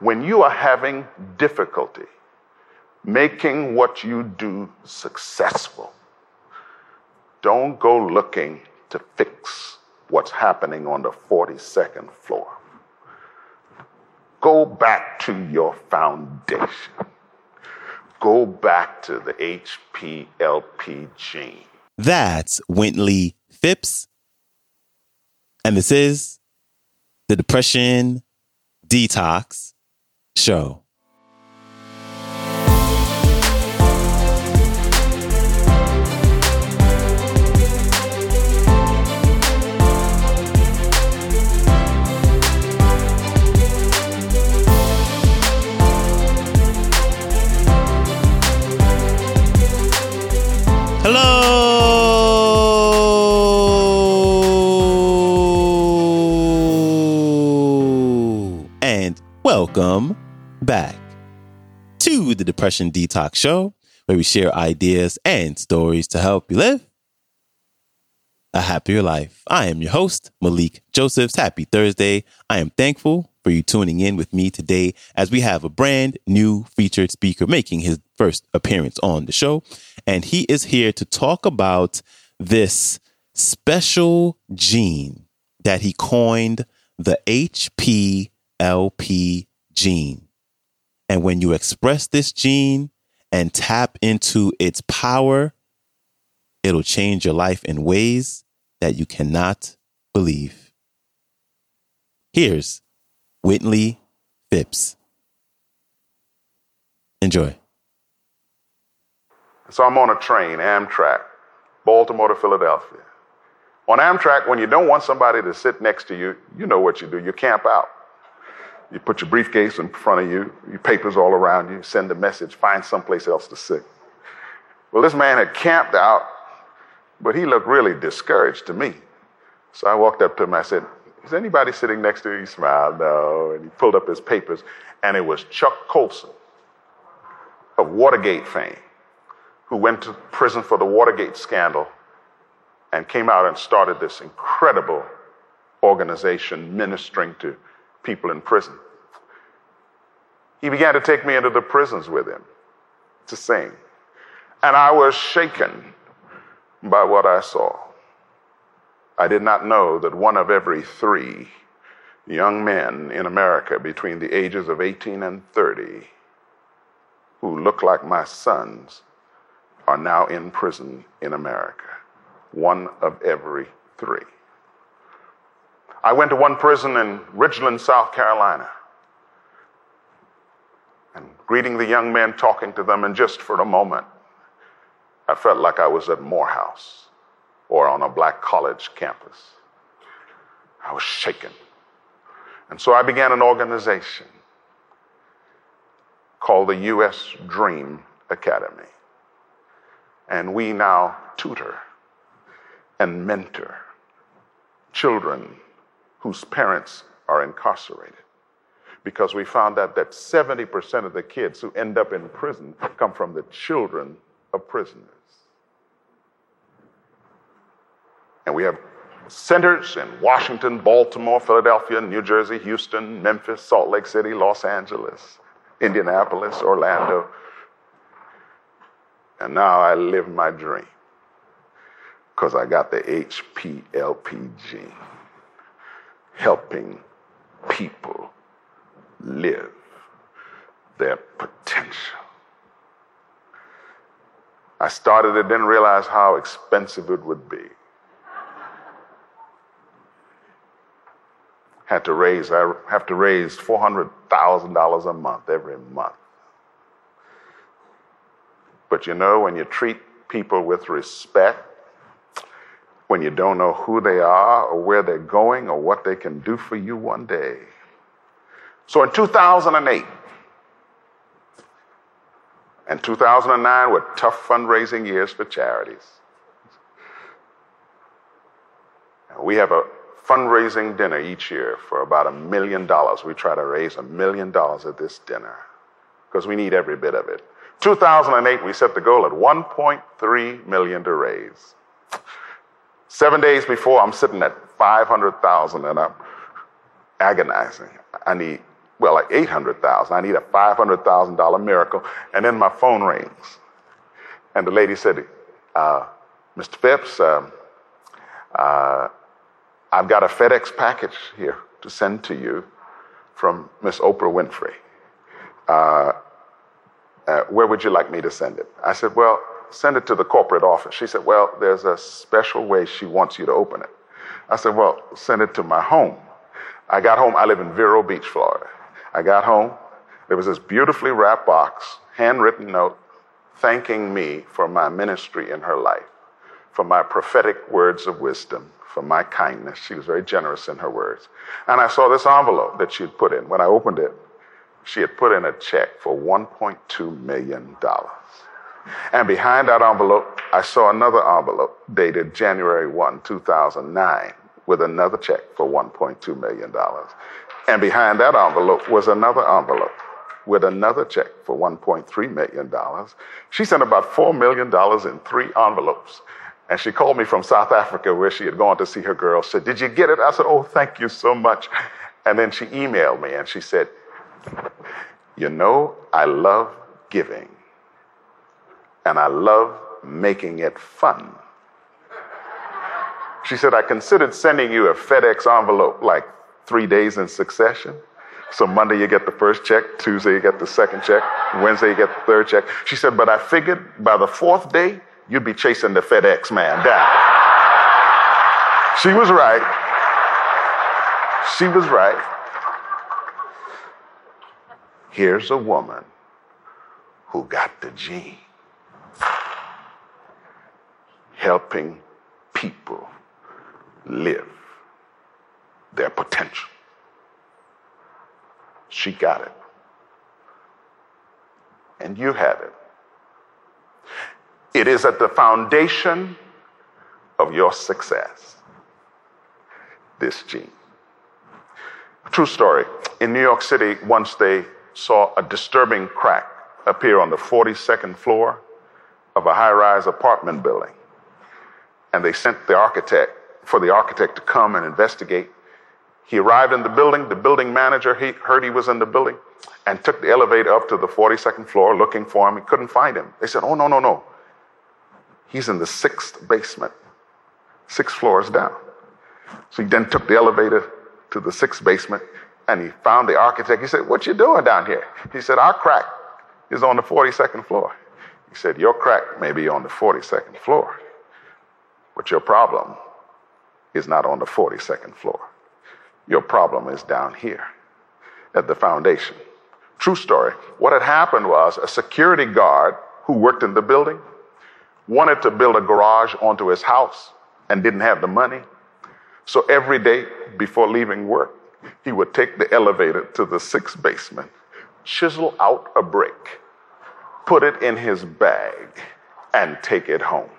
when you are having difficulty making what you do successful, don't go looking to fix what's happening on the 42nd floor. Go back to your foundation. Go back to the HPLP gene. That's Wintley Phipps. And this is the Depression Detox Show. Hello and welcome back to the Depression Detox Show, where we share ideas and stories to help you live a happier life. I am your host, Malikee Josephs. Happy Thursday. I am thankful for you tuning in with me today as we have a brand new featured speaker making his first appearance on the show. And he is here to talk about this special gene that he coined the HPLP gene. And when you express this gene and tap into its power, it'll change your life in ways that you cannot believe. Here's Wintley Phipps. Enjoy. So I'm on a train, Amtrak, Baltimore to Philadelphia. On Amtrak, when you don't want somebody to sit next to you, you know what you do. You camp out. You put your briefcase in front of you, your papers all around you, send a message, find someplace else to sit. Well, this man had camped out, but he looked really discouraged to me. So I walked up to him. I said, Is anybody sitting next to you? He smiled, no. And he pulled up his papers, and it was Chuck Colson of Watergate fame, who went to prison for the Watergate scandal and came out and started this incredible organization ministering to people in prison. He began to take me into the prisons with him to sing. And I was shaken by what I saw. I did not know that one of every three young men in America between the ages of 18 and 30 who look like my sons are now in prison in America. One of every three. I went to one prison in Ridgeland, South Carolina, and greeting the young men, talking to them, and just for a moment, I felt like I was at Morehouse or on a black college campus. I was shaken. And so I began an organization called the U.S. Dream Academy. And we now tutor and mentor children whose parents are incarcerated. Because we found out that 70% of the kids who end up in prison come from the children of prisoners. And we have centers in Washington, Baltimore, Philadelphia, New Jersey, Houston, Memphis, Salt Lake City, Los Angeles, Indianapolis, Orlando. And now I live my dream because I got the HPLP gene, helping people live their potential. I started it, didn't realize how expensive it would be. Had to raise, I have to raise $400,000 a month every month. But you know, when you treat people with respect, when you don't know who they are or where they're going or what they can do for you one day. So in 2008 and 2009 were tough fundraising years for charities. We have a fundraising dinner each year for about a million dollars. We try to raise a million dollars at this dinner because we need every bit of it. 2008, we set the goal at 1.3 million to raise. Seven days before, I'm sitting at 500,000 and I'm agonizing. I need well, like 800,000. I need a $500,000 miracle. And then my phone rings. And the lady said, uh, Mr. Phipps, um, uh, I've got a FedEx package here to send to you from Miss Oprah Winfrey. Uh, uh, where would you like me to send it? I said, Well, send it to the corporate office. She said, Well, there's a special way she wants you to open it. I said, Well, send it to my home. I got home. I live in Vero Beach, Florida. I got home. There was this beautifully wrapped box, handwritten note, thanking me for my ministry in her life, for my prophetic words of wisdom, for my kindness. She was very generous in her words. And I saw this envelope that she had put in. When I opened it, she had put in a check for $1.2 million. And behind that envelope, I saw another envelope dated January 1, 2009, with another check for $1.2 million. And behind that envelope was another envelope with another check for $1.3 million. She sent about $4 million in three envelopes. And she called me from South Africa where she had gone to see her girl. Said, Did you get it? I said, Oh, thank you so much. And then she emailed me and she said, You know, I love giving and I love making it fun. She said, I considered sending you a FedEx envelope like three days in succession. So Monday you get the first check, Tuesday you get the second check, Wednesday you get the third check. She said, but I figured by the fourth day, you'd be chasing the FedEx man down. she was right. She was right. Here's a woman who got the gene helping people live their potential. She got it. And you have it. It is at the foundation of your success. This gene. True story. In New York City, once they saw a disturbing crack appear on the 42nd floor of a high rise apartment building. And they sent the architect for the architect to come and investigate. He arrived in the building. The building manager he heard he was in the building and took the elevator up to the 42nd floor looking for him. He couldn't find him. They said, Oh, no, no, no. He's in the sixth basement, six floors down. So he then took the elevator to the sixth basement and he found the architect. He said, What you doing down here? He said, Our crack is on the 42nd floor. He said, Your crack may be on the 42nd floor, but your problem is not on the 42nd floor. Your problem is down here at the foundation. True story. What had happened was a security guard who worked in the building wanted to build a garage onto his house and didn't have the money. So every day before leaving work, he would take the elevator to the sixth basement, chisel out a brick, put it in his bag, and take it home.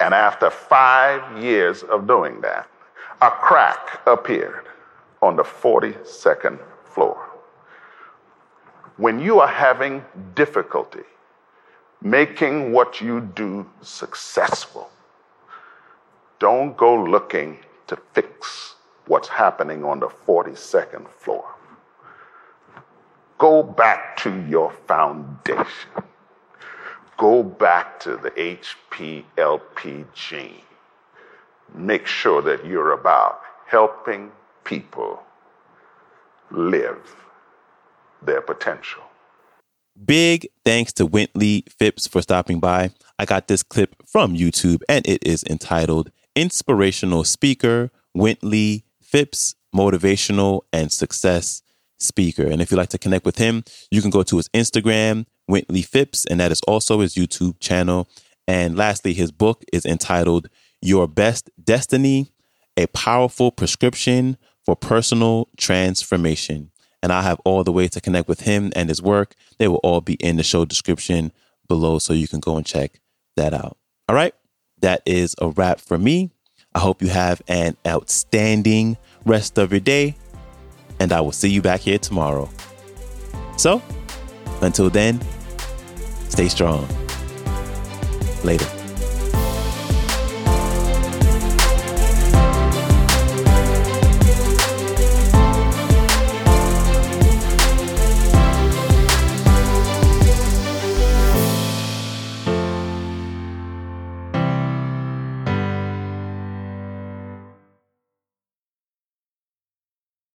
And after five years of doing that, a crack appeared on the 42nd floor. When you are having difficulty making what you do successful, don't go looking to fix what's happening on the 42nd floor. Go back to your foundation. Go back to the HPLP gene. Make sure that you're about helping people live their potential. Big thanks to Wintley Phipps for stopping by. I got this clip from YouTube and it is entitled Inspirational Speaker Wintley Phipps, motivational and success speaker. And if you'd like to connect with him, you can go to his Instagram, Wintley Phipps, and that is also his YouTube channel. And lastly, his book is entitled Your Best Destiny A Powerful Prescription for Personal Transformation. And I have all the ways to connect with him and his work. They will all be in the show description below so you can go and check that out. All right. That is a wrap for me. I hope you have an outstanding rest of your day, and I will see you back here tomorrow. So, until then, stay strong. Later.